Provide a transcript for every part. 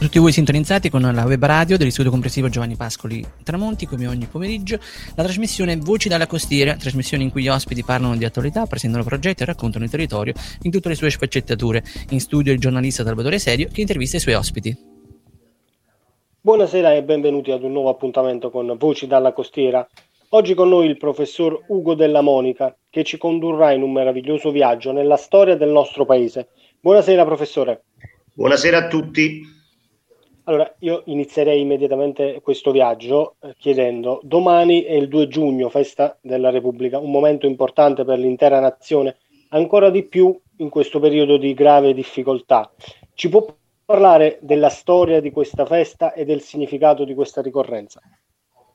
tutti voi sintonizzati con la web radio dell'Istituto Comprensivo Giovanni Pascoli Tramonti, come ogni pomeriggio, la trasmissione Voci dalla Costiera, trasmissione in cui gli ospiti parlano di attualità, presentano progetti e raccontano il territorio in tutte le sue sfaccettature. In studio il giornalista Salvatore Serio che intervista i suoi ospiti. Buonasera e benvenuti ad un nuovo appuntamento con Voci dalla Costiera. Oggi con noi il professor Ugo Della Monica che ci condurrà in un meraviglioso viaggio nella storia del nostro paese. Buonasera professore. Buonasera a tutti. Allora, io inizierei immediatamente questo viaggio eh, chiedendo, domani è il 2 giugno, festa della Repubblica, un momento importante per l'intera nazione, ancora di più in questo periodo di grave difficoltà. Ci può parlare della storia di questa festa e del significato di questa ricorrenza?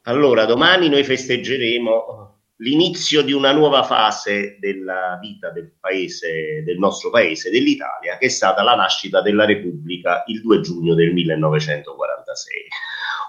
Allora, domani noi festeggeremo l'inizio di una nuova fase della vita del paese, del nostro paese, dell'Italia, che è stata la nascita della Repubblica il 2 giugno del 1946.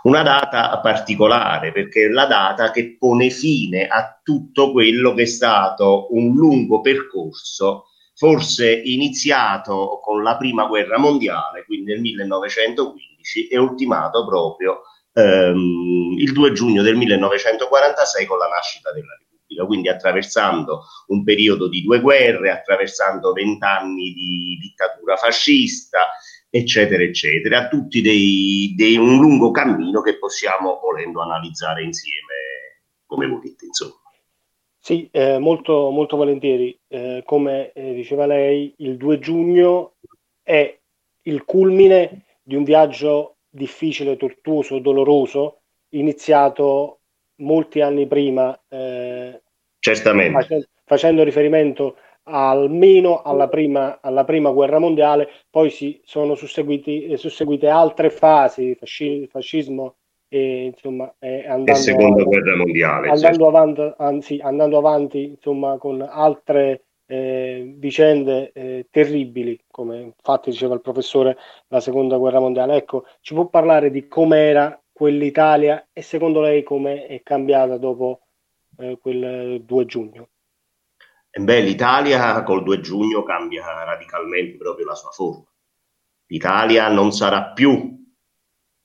Una data particolare perché è la data che pone fine a tutto quello che è stato un lungo percorso, forse iniziato con la prima guerra mondiale, quindi nel 1915, e ultimato proprio ehm, il 2 giugno del 1946 con la nascita della Repubblica, quindi attraversando un periodo di due guerre, attraversando vent'anni di dittatura fascista, eccetera, eccetera, a tutti dei, dei, un lungo cammino che possiamo volendo analizzare insieme come volete, insomma. Sì, eh, molto, molto volentieri. Eh, come eh, diceva lei, il 2 giugno è il culmine di un viaggio difficile, tortuoso, doloroso, iniziato molti anni prima, eh, Certamente. Facendo, facendo riferimento almeno alla prima, alla prima, guerra mondiale, poi si sono susseguiti, susseguite altre fasi, fasci, fascismo e insomma e andando, e seconda guerra mondiale andando, certo. avanti, anzi, andando avanti insomma con altre eh, vicende eh, terribili, come infatti diceva il professore, la seconda guerra mondiale. Ecco, ci può parlare di com'era quell'Italia e secondo lei come è cambiata dopo eh, quel 2 giugno? Eh, beh, l'Italia col 2 giugno cambia radicalmente proprio la sua forma. L'Italia non sarà più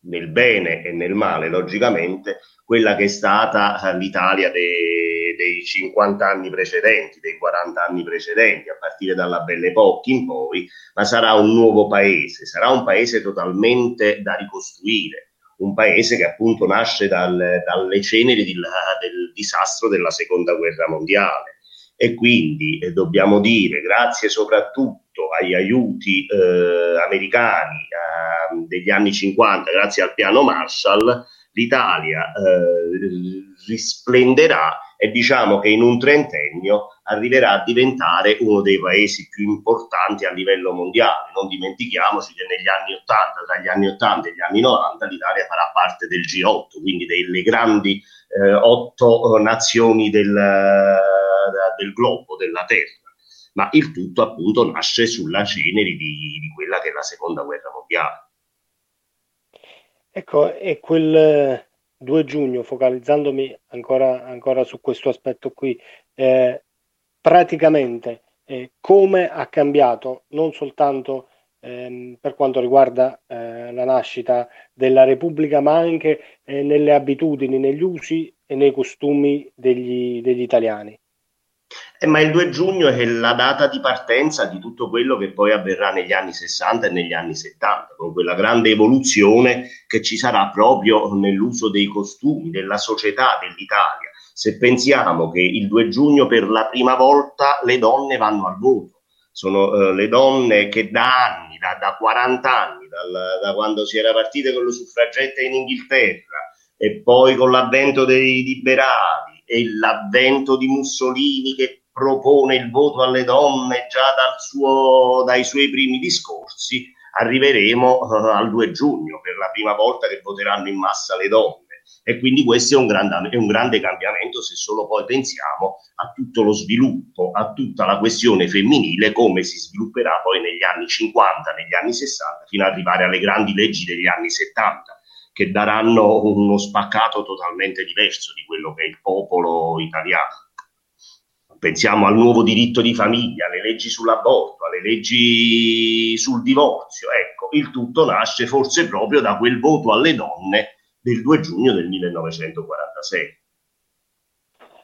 nel bene e nel male, logicamente, quella che è stata l'Italia dei dei 50 anni precedenti, dei 40 anni precedenti, a partire dalla Belle Époque in poi, ma sarà un nuovo paese, sarà un paese totalmente da ricostruire, un paese che appunto nasce dal, dalle ceneri di, del disastro della seconda guerra mondiale. E quindi eh, dobbiamo dire grazie soprattutto agli aiuti eh, americani eh, degli anni 50, grazie al piano Marshall, l'Italia eh, risplenderà e diciamo che in un trentennio arriverà a diventare uno dei paesi più importanti a livello mondiale. Non dimentichiamoci che negli anni 80, tra gli anni 80 e gli anni 90, l'Italia farà parte del G8, quindi delle grandi eh, otto nazioni del, del, globo, della Terra. Ma il tutto appunto nasce sulla ceneri di, di quella che è la seconda guerra mondiale. Ecco, e quel 2 giugno, focalizzandomi ancora, ancora su questo aspetto qui, eh, praticamente eh, come ha cambiato non soltanto ehm, per quanto riguarda eh, la nascita della Repubblica, ma anche eh, nelle abitudini, negli usi e nei costumi degli, degli italiani. Eh, ma il 2 giugno è la data di partenza di tutto quello che poi avverrà negli anni 60 e negli anni 70, con quella grande evoluzione che ci sarà proprio nell'uso dei costumi, della società dell'Italia. Se pensiamo che il 2 giugno per la prima volta le donne vanno al voto, sono eh, le donne che da anni, da, da 40 anni, dal, da quando si era partite con le suffragette in Inghilterra e poi con l'avvento dei liberali e l'avvento di Mussolini che propone il voto alle donne già dal suo, dai suoi primi discorsi, arriveremo uh, al 2 giugno per la prima volta che voteranno in massa le donne. E quindi questo è un, grande, è un grande cambiamento se solo poi pensiamo a tutto lo sviluppo, a tutta la questione femminile, come si svilupperà poi negli anni 50, negli anni 60, fino ad arrivare alle grandi leggi degli anni 70 che daranno uno spaccato totalmente diverso di quello che è il popolo italiano. Pensiamo al nuovo diritto di famiglia, alle leggi sull'aborto, alle leggi sul divorzio. Ecco, il tutto nasce forse proprio da quel voto alle donne del 2 giugno del 1946.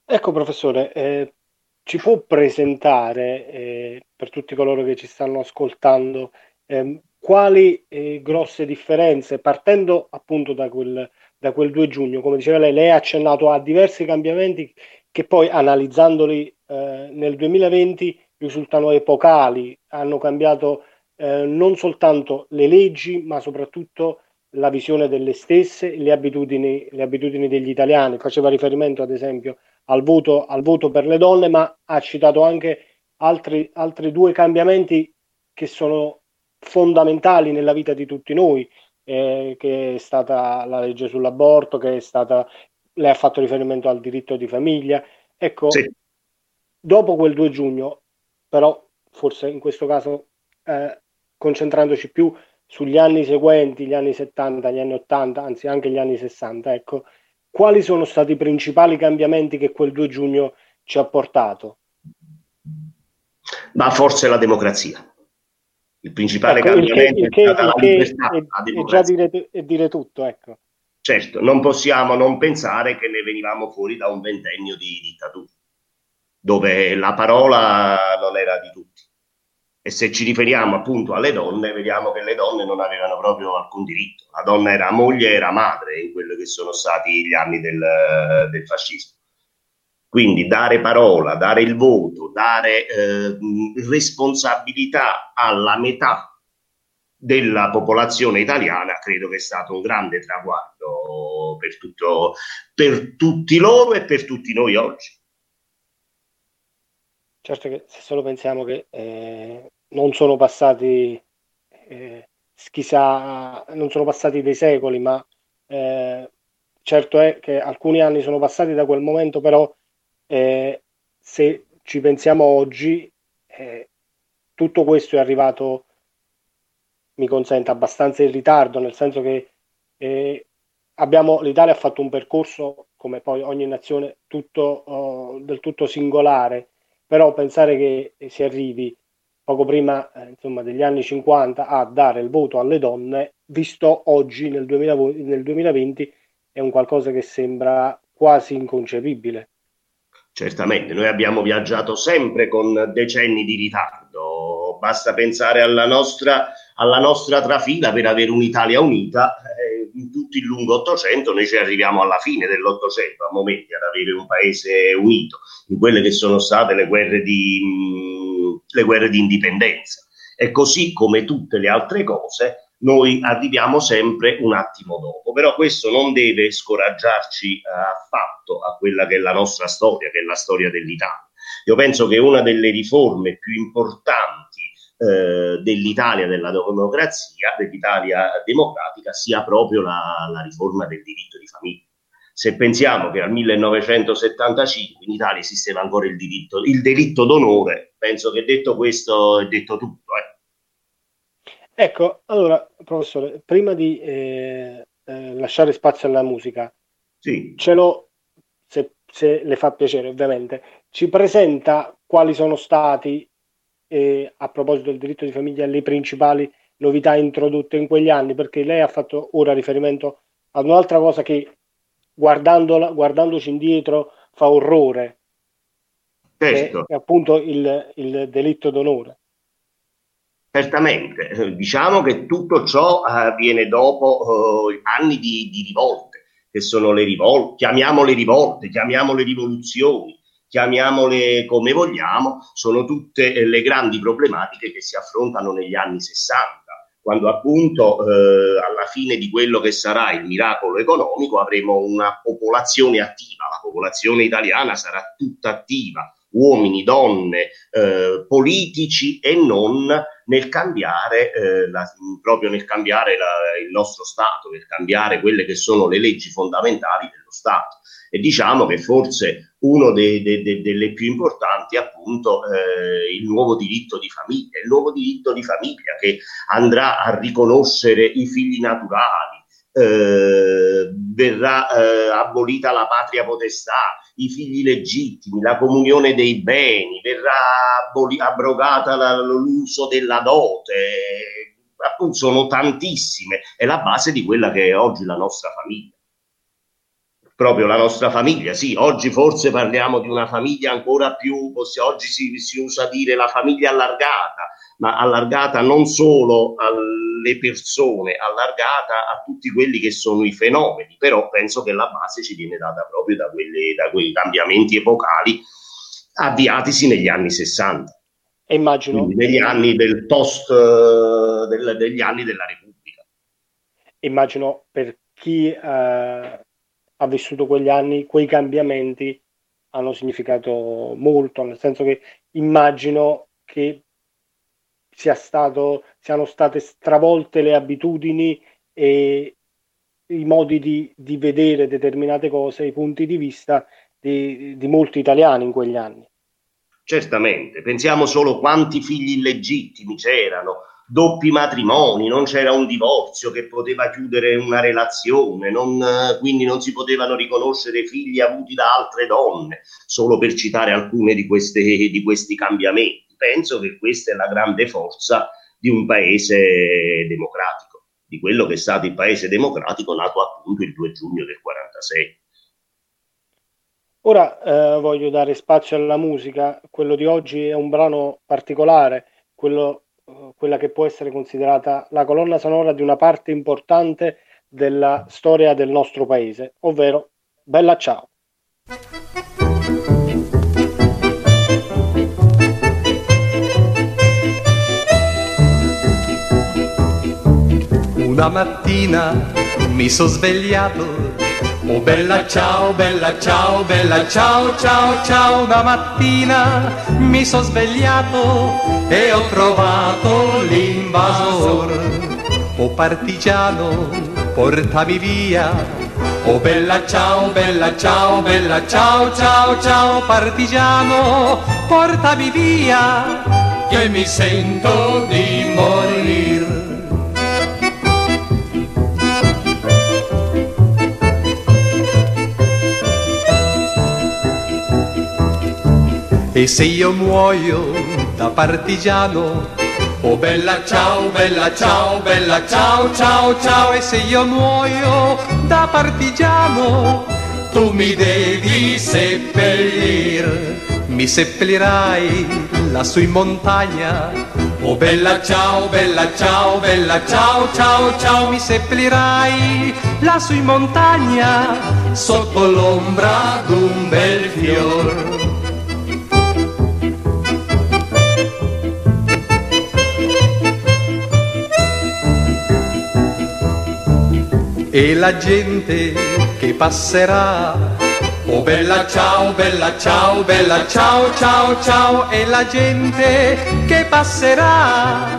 Ecco, professore, eh, ci può presentare eh, per tutti coloro che ci stanno ascoltando eh, quali grosse differenze, partendo appunto da quel, da quel 2 giugno, come diceva lei, lei ha accennato a diversi cambiamenti che poi analizzandoli eh, nel 2020 risultano epocali, hanno cambiato eh, non soltanto le leggi, ma soprattutto la visione delle stesse, le abitudini, le abitudini degli italiani. Faceva riferimento ad esempio al voto, al voto per le donne, ma ha citato anche altri, altri due cambiamenti che sono fondamentali nella vita di tutti noi, eh, che è stata la legge sull'aborto, che è stata, lei ha fatto riferimento al diritto di famiglia. Ecco, sì. Dopo quel 2 giugno, però forse in questo caso eh, concentrandoci più sugli anni seguenti, gli anni 70, gli anni 80, anzi anche gli anni 60, ecco, quali sono stati i principali cambiamenti che quel 2 giugno ci ha portato? Ma forse la democrazia. Il principale ecco, cambiamento il che, il che, è la libertà, è, la è già dire, è dire tutto, ecco. Certo, non possiamo non pensare che ne venivamo fuori da un ventennio di dittatura, dove la parola non era di tutti. E se ci riferiamo appunto alle donne, vediamo che le donne non avevano proprio alcun diritto. La donna era moglie, era madre in quelli che sono stati gli anni del, del fascismo. Quindi dare parola, dare il voto, dare eh, responsabilità alla metà della popolazione italiana credo che è stato un grande traguardo per, tutto, per tutti loro e per tutti noi oggi. Certo che se solo pensiamo che eh, non sono passati eh, chissà, non sono passati dei secoli, ma eh, certo è che alcuni anni sono passati da quel momento, però eh, se ci pensiamo oggi, eh, tutto questo è arrivato, mi consente, abbastanza in ritardo, nel senso che eh, abbiamo, l'Italia ha fatto un percorso, come poi ogni nazione, tutto, oh, del tutto singolare, però pensare che si arrivi poco prima eh, insomma, degli anni 50 a dare il voto alle donne, visto oggi nel, 2000, nel 2020, è un qualcosa che sembra quasi inconcepibile. Certamente, noi abbiamo viaggiato sempre con decenni di ritardo, basta pensare alla nostra, alla nostra trafila per avere un'Italia unita, eh, in tutto il lungo Ottocento noi ci arriviamo alla fine dell'Ottocento, a momenti ad avere un paese unito, in quelle che sono state le guerre di le guerre di indipendenza. E così come tutte le altre cose, noi arriviamo sempre un attimo dopo. Però questo non deve scoraggiarci eh, affatto a quella che è la nostra storia, che è la storia dell'Italia. Io penso che una delle riforme più importanti eh, dell'Italia, della democrazia, dell'Italia democratica, sia proprio la, la riforma del diritto di famiglia se pensiamo che al 1975 in Italia esisteva ancora il, diritto, il delitto d'onore, penso che detto questo è detto tutto. Eh. Ecco, allora, professore, prima di eh, eh, lasciare spazio alla musica, sì. ce l'ho, se, se, le fa piacere ovviamente, ci presenta quali sono stati, eh, a proposito del diritto di famiglia, le principali novità introdotte in quegli anni, perché lei ha fatto ora riferimento ad un'altra cosa che guardandoci indietro fa orrore. Certo. È, è appunto il, il delitto d'onore. Certamente, diciamo che tutto ciò avviene eh, dopo uh, anni di, di, rivolte, che sono le rivolte, chiamiamole rivolte, chiamiamole rivoluzioni, chiamiamole come vogliamo, sono tutte le grandi problematiche che si affrontano negli anni 60 quando appunto eh, alla fine di quello che sarà il miracolo economico avremo una popolazione attiva, la popolazione italiana sarà tutta attiva, uomini, donne, eh, politici e non nel cambiare, eh, la, proprio nel cambiare la, il nostro Stato, nel cambiare quelle che sono le leggi fondamentali dello Stato e diciamo che forse uno dei, dei, dei, delle più importanti è appunto eh, il nuovo diritto di famiglia, il nuovo diritto di famiglia che andrà a riconoscere i figli naturali, eh, verrà eh, abolita la patria potestà, i figli legittimi, la comunione dei beni, verrà aboli- abrogata la, l'uso della dote, appunto sono tantissime, è la base di quella che è oggi la nostra famiglia. Proprio la nostra famiglia, sì, oggi forse parliamo di una famiglia ancora più, oggi si, si usa dire la famiglia allargata, ma allargata non solo alle persone, allargata a tutti quelli che sono i fenomeni, però penso che la base ci viene data proprio da, quelle, da quei cambiamenti epocali avviatisi negli anni 60. E immagino. Quindi negli anni del post, eh, del, degli anni della Repubblica. Immagino per chi eh, ha vissuto quegli anni, quei cambiamenti hanno significato molto, nel senso che immagino che sia stato, siano state stravolte le abitudini e i modi di, di vedere determinate cose, i punti di vista di, di molti italiani in quegli anni. Certamente, pensiamo solo quanti figli illegittimi c'erano, doppi matrimoni, non c'era un divorzio che poteva chiudere una relazione, non, quindi non si potevano riconoscere figli avuti da altre donne, solo per citare alcune di, di questi cambiamenti. Penso che questa è la grande forza di un paese democratico, di quello che è stato il paese democratico nato appunto il 2 giugno del 46. Ora eh, voglio dare spazio alla musica, quello di oggi è un brano particolare, quello, quella che può essere considerata la colonna sonora di una parte importante della storia del nostro paese, ovvero Bella Ciao. Una mattina mi sono svegliato Oh bella ciao, bella ciao, bella ciao, ciao, ciao, una mattina mi sono svegliato e ho trovato l'invasor. Oh partigiano, portami via. Oh bella ciao, bella ciao, bella ciao, ciao, ciao, partigiano, portami via, che mi sento di morire. E se io muoio da partigiano, oh bella ciao, bella ciao, bella ciao, ciao, ciao, e se io muoio da partigiano, tu mi devi seppellir, mi seppellirai lassù in montagna. Oh bella ciao, bella ciao, bella ciao, ciao, ciao, mi seppellirai lassù in montagna, sotto l'ombra d'un bel fior. E la gente che passerà. Oh bella ciao, bella ciao, bella ciao, ciao, ciao, e la gente che passerà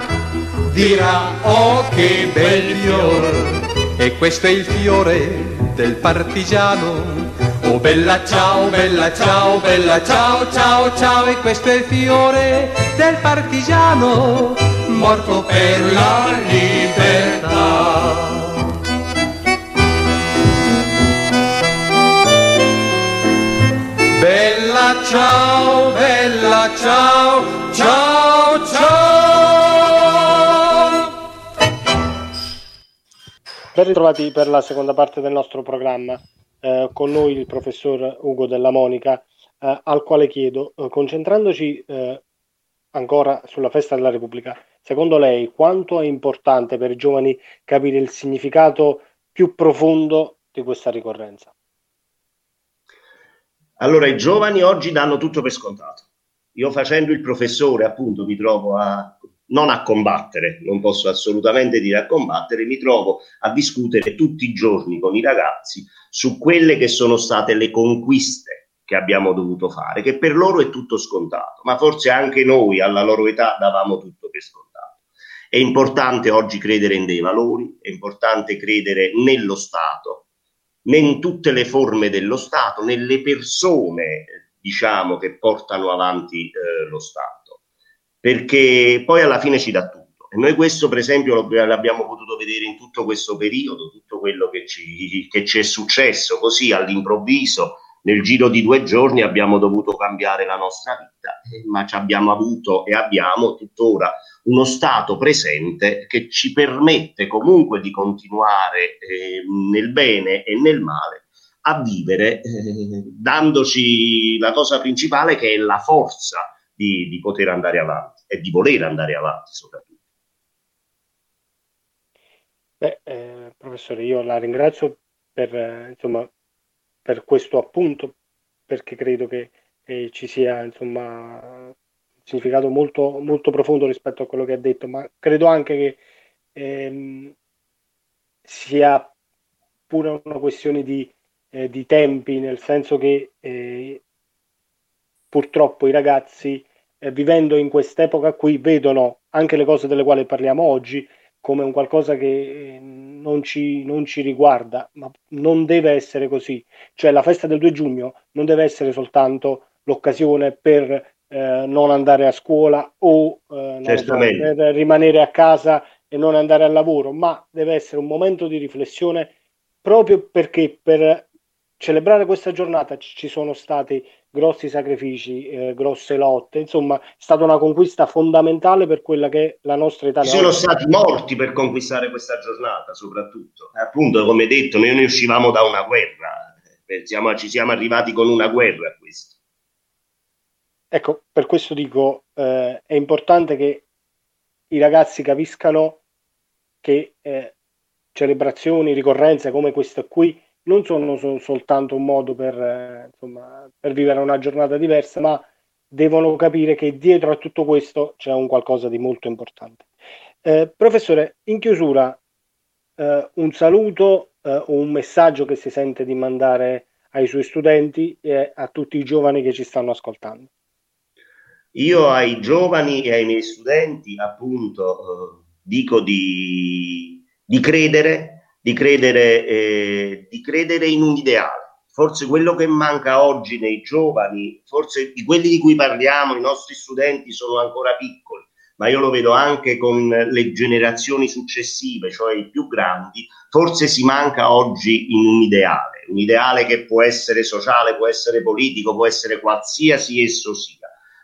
dirà oh che bel fior, e questo è il fiore del partigiano. Oh bella ciao, bella ciao, bella ciao, ciao, ciao, e questo è il fiore del partigiano, morto per la libertà. Ciao, bella ciao, ciao, ciao. Ben ritrovati per la seconda parte del nostro programma. Eh, con noi il professor Ugo Della Monica, eh, al quale chiedo, eh, concentrandoci eh, ancora sulla festa della Repubblica, secondo lei quanto è importante per i giovani capire il significato più profondo di questa ricorrenza? Allora, i giovani oggi danno tutto per scontato. Io facendo il professore, appunto, mi trovo a non a combattere, non posso assolutamente dire a combattere, mi trovo a discutere tutti i giorni con i ragazzi su quelle che sono state le conquiste che abbiamo dovuto fare, che per loro è tutto scontato, ma forse anche noi alla loro età davamo tutto per scontato. È importante oggi credere in dei valori, è importante credere nello Stato, né in tutte le forme dello Stato, nelle persone, diciamo, che portano avanti eh, lo Stato. Perché poi alla fine ci dà tutto. E noi questo, per esempio, l'abbiamo potuto vedere in tutto questo periodo, tutto quello che ci, che ci è successo, così all'improvviso, nel giro di due giorni abbiamo dovuto cambiare la nostra vita, eh, ma ci abbiamo avuto e abbiamo tuttora uno stato presente che ci permette comunque di continuare eh, nel bene e nel male a vivere, eh, dandoci la cosa principale che è la forza di, di poter andare avanti e di voler andare avanti soprattutto. Beh, eh, professore, io la ringrazio per, insomma, per questo appunto, perché credo che eh, ci sia insomma, significato molto, molto profondo rispetto a quello che ha detto, ma credo anche che ehm, sia pure una questione di, eh, di, tempi, nel senso che eh, purtroppo i ragazzi eh, vivendo in quest'epoca qui vedono anche le cose delle quali parliamo oggi come un qualcosa che eh, non ci, non ci riguarda, ma non deve essere così. Cioè la festa del 2 giugno non deve essere soltanto l'occasione per eh, non andare a scuola o eh, so, per rimanere a casa e non andare al lavoro, ma deve essere un momento di riflessione proprio perché per celebrare questa giornata ci sono stati grossi sacrifici, eh, grosse lotte, insomma è stata una conquista fondamentale per quella che è la nostra Italia. Ci sono stati morti per conquistare questa giornata soprattutto, e appunto come detto noi ne uscivamo da una guerra, Pensiamo, ci siamo arrivati con una guerra a questo. Ecco, per questo dico, eh, è importante che i ragazzi capiscano che eh, celebrazioni, ricorrenze come questa qui non sono so- soltanto un modo per, eh, insomma, per vivere una giornata diversa, ma devono capire che dietro a tutto questo c'è un qualcosa di molto importante. Eh, professore, in chiusura, eh, un saluto o eh, un messaggio che si sente di mandare ai suoi studenti e a tutti i giovani che ci stanno ascoltando. Io ai giovani e ai miei studenti, appunto, eh, dico di, di credere di credere, eh, di credere in un ideale. Forse quello che manca oggi nei giovani, forse di quelli di cui parliamo, i nostri studenti sono ancora piccoli, ma io lo vedo anche con le generazioni successive, cioè i più grandi, forse si manca oggi in un ideale, un ideale che può essere sociale, può essere politico, può essere qualsiasi esso sia,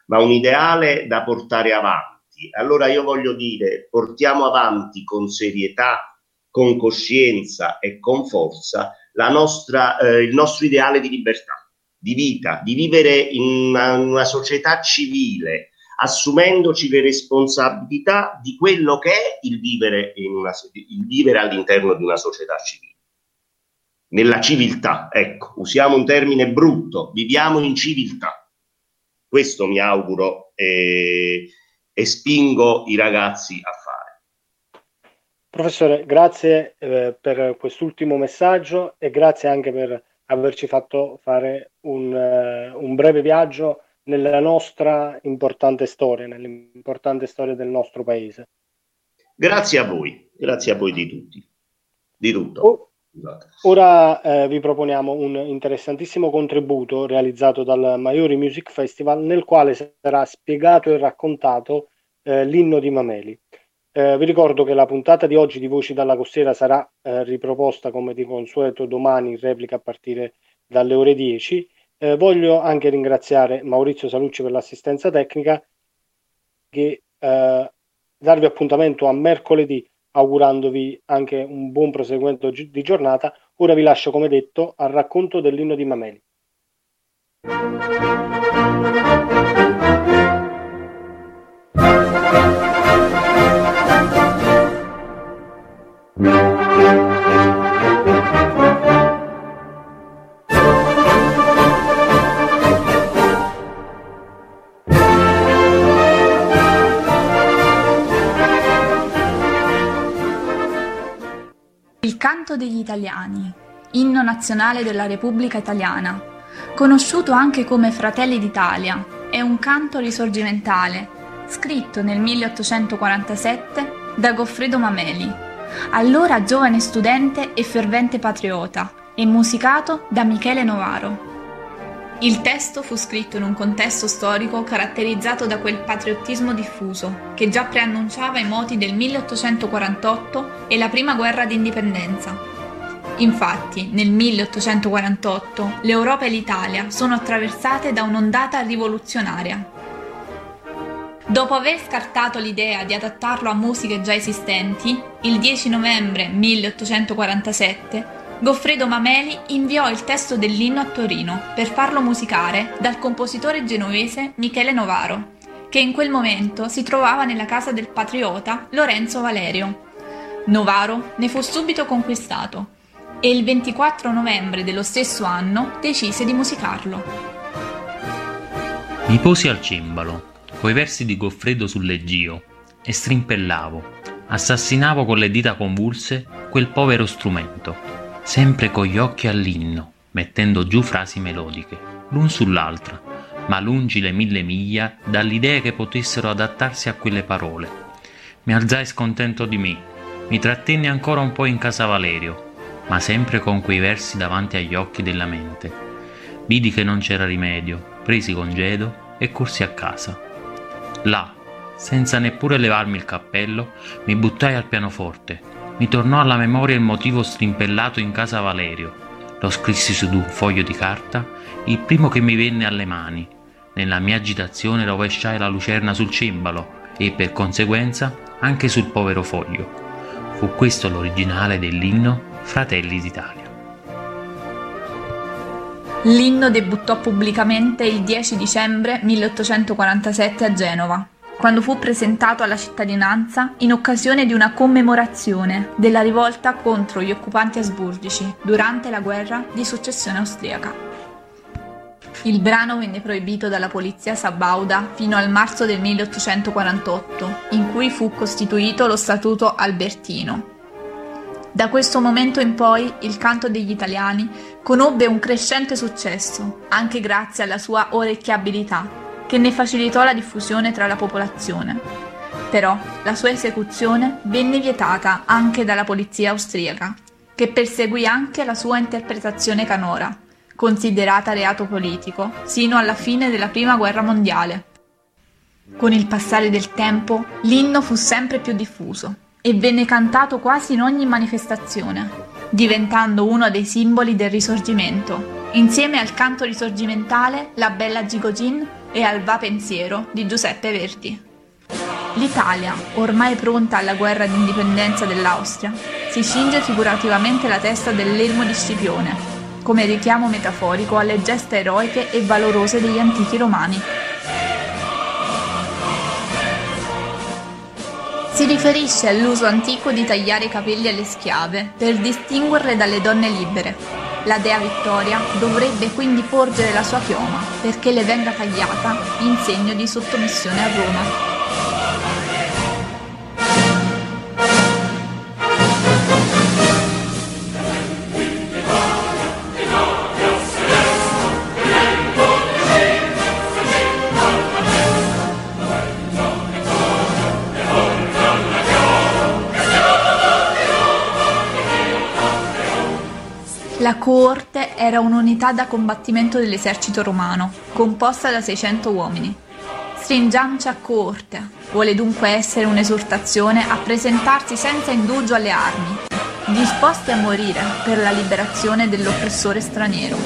ma un ideale da portare avanti. Allora io voglio dire, portiamo avanti con serietà con coscienza e con forza nostra, eh, il nostro ideale di libertà, di vita, di vivere in una, una società civile, assumendoci le responsabilità di quello che è il vivere, una, il vivere all'interno di una società civile. Nella civiltà, ecco, usiamo un termine brutto, viviamo in civiltà. Questo mi auguro e, e spingo i ragazzi a fare. Professore, grazie eh, per quest'ultimo messaggio e grazie anche per averci fatto fare un, uh, un, breve viaggio nella nostra importante storia, nell'importante storia del nostro paese. Grazie a voi, grazie a voi di tutti, di tutto. Oh, ora eh, vi proponiamo un interessantissimo contributo realizzato dal Maiori Music Festival nel quale sarà spiegato e raccontato eh, l'inno di Mameli. Eh, vi ricordo che la puntata di oggi di Voci dalla Costiera sarà eh, riproposta come di consueto domani in replica a partire dalle ore 10. Eh, voglio anche ringraziare Maurizio Salucci per l'assistenza tecnica e eh, darvi appuntamento a mercoledì augurandovi anche un buon proseguimento di giornata. Ora vi lascio come detto al racconto dell'inno di Mameli. Il canto degli italiani, inno nazionale della Repubblica Italiana, conosciuto anche come Fratelli d'Italia, è un canto risorgimentale, scritto nel 1847 da Goffredo Mameli, allora giovane studente e fervente patriota, e musicato da Michele Novaro. Il testo fu scritto in un contesto storico caratterizzato da quel patriottismo diffuso che già preannunciava i moti del 1848 e la prima guerra d'indipendenza. Infatti, nel 1848 l'Europa e l'Italia sono attraversate da un'ondata rivoluzionaria. Dopo aver scartato l'idea di adattarlo a musiche già esistenti, il 10 novembre 1847 Goffredo Mameli inviò il testo dell'inno a Torino per farlo musicare dal compositore genovese Michele Novaro, che in quel momento si trovava nella casa del patriota Lorenzo Valerio. Novaro ne fu subito conquistato e il 24 novembre dello stesso anno decise di musicarlo. Mi posi al cimbalo, coi versi di Goffredo sul leggio, e strimpellavo, assassinavo con le dita convulse quel povero strumento sempre con gli occhi all'inno, mettendo giù frasi melodiche, l'un sull'altra, ma lungi le mille miglia dall'idea che potessero adattarsi a quelle parole. Mi alzai scontento di me, mi trattenni ancora un po' in casa Valerio, ma sempre con quei versi davanti agli occhi della mente. Vidi che non c'era rimedio, presi congedo e corsi a casa. Là, senza neppure levarmi il cappello, mi buttai al pianoforte mi tornò alla memoria il motivo strimpellato in casa Valerio. Lo scrissi su un foglio di carta, il primo che mi venne alle mani. Nella mia agitazione rovesciai la lucerna sul cimbalo e, per conseguenza, anche sul povero foglio. Fu questo l'originale dell'inno Fratelli d'Italia. L'inno debuttò pubblicamente il 10 dicembre 1847 a Genova quando fu presentato alla cittadinanza in occasione di una commemorazione della rivolta contro gli occupanti asburgici durante la guerra di successione austriaca. Il brano venne proibito dalla polizia sabauda fino al marzo del 1848, in cui fu costituito lo Statuto Albertino. Da questo momento in poi il canto degli italiani conobbe un crescente successo, anche grazie alla sua orecchiabilità che ne facilitò la diffusione tra la popolazione. Però la sua esecuzione venne vietata anche dalla polizia austriaca, che perseguì anche la sua interpretazione canora, considerata reato politico, sino alla fine della Prima Guerra Mondiale. Con il passare del tempo, l'inno fu sempre più diffuso e venne cantato quasi in ogni manifestazione, diventando uno dei simboli del risorgimento, insieme al canto risorgimentale La Bella Gigogin e al Va pensiero di Giuseppe Verdi. L'Italia, ormai pronta alla guerra d'indipendenza dell'Austria, si cinge figurativamente la testa dell'elmo di Scipione, come richiamo metaforico alle gesta eroiche e valorose degli antichi romani. Si riferisce all'uso antico di tagliare i capelli alle schiave per distinguerle dalle donne libere, la dea Vittoria dovrebbe quindi porgere la sua chioma perché le venga tagliata in segno di sottomissione a Roma. La coorte era un'unità da combattimento dell'esercito romano, composta da 600 uomini. Stringiamoci a coorte vuole dunque essere un'esortazione a presentarsi senza indugio alle armi, disposti a morire per la liberazione dell'oppressore straniero.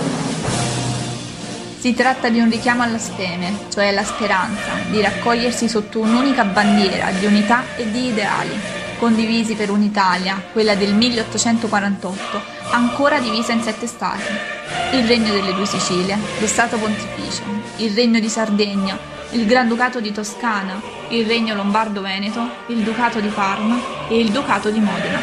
Si tratta di un richiamo alla speme, cioè alla speranza, di raccogliersi sotto un'unica bandiera di unità e di ideali, condivisi per un'Italia, quella del 1848, ancora divisa in sette stati. Il Regno delle Due Sicilie, lo Stato Pontificio, il Regno di Sardegna, il Granducato di Toscana, il Regno Lombardo-Veneto, il Ducato di Parma e il Ducato di Modena.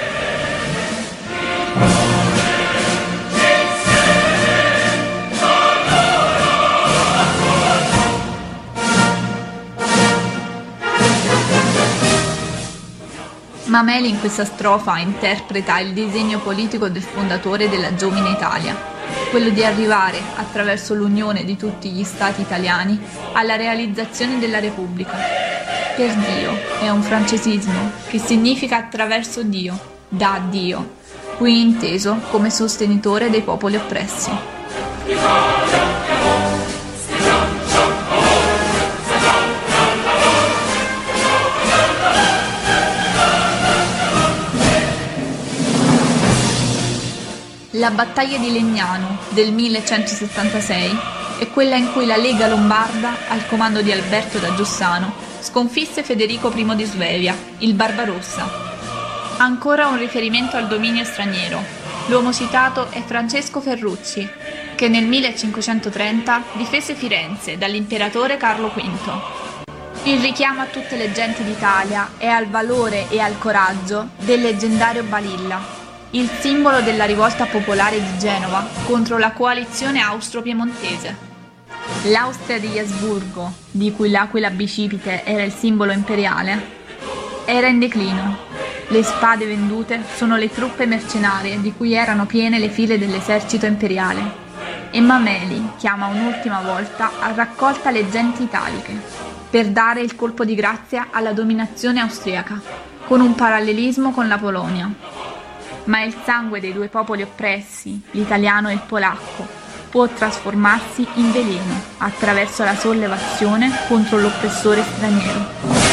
Mameli in questa strofa interpreta il disegno politico del fondatore della giovine Italia, quello di arrivare, attraverso l'unione di tutti gli stati italiani, alla realizzazione della Repubblica. Per Dio è un francesismo che significa attraverso Dio, da Dio, qui inteso come sostenitore dei popoli oppressi. La battaglia di Legnano del 1176 è quella in cui la Lega Lombarda, al comando di Alberto da Giussano, sconfisse Federico I di Svevia, il Barbarossa. Ancora un riferimento al dominio straniero. L'uomo citato è Francesco Ferrucci, che nel 1530 difese Firenze dall'imperatore Carlo V. Il richiamo a tutte le genti d'Italia e al valore e al coraggio del leggendario Balilla, il simbolo della rivolta popolare di Genova contro la coalizione austro-piemontese. L'Austria di Asburgo, di cui l'aquila bicipite era il simbolo imperiale, era in declino. Le spade vendute sono le truppe mercenarie di cui erano piene le file dell'esercito imperiale. E Mameli chiama un'ultima volta a raccolta le genti italiche per dare il colpo di grazia alla dominazione austriaca, con un parallelismo con la Polonia, ma il sangue dei due popoli oppressi, l'italiano e il polacco, può trasformarsi in veleno attraverso la sollevazione contro l'oppressore straniero.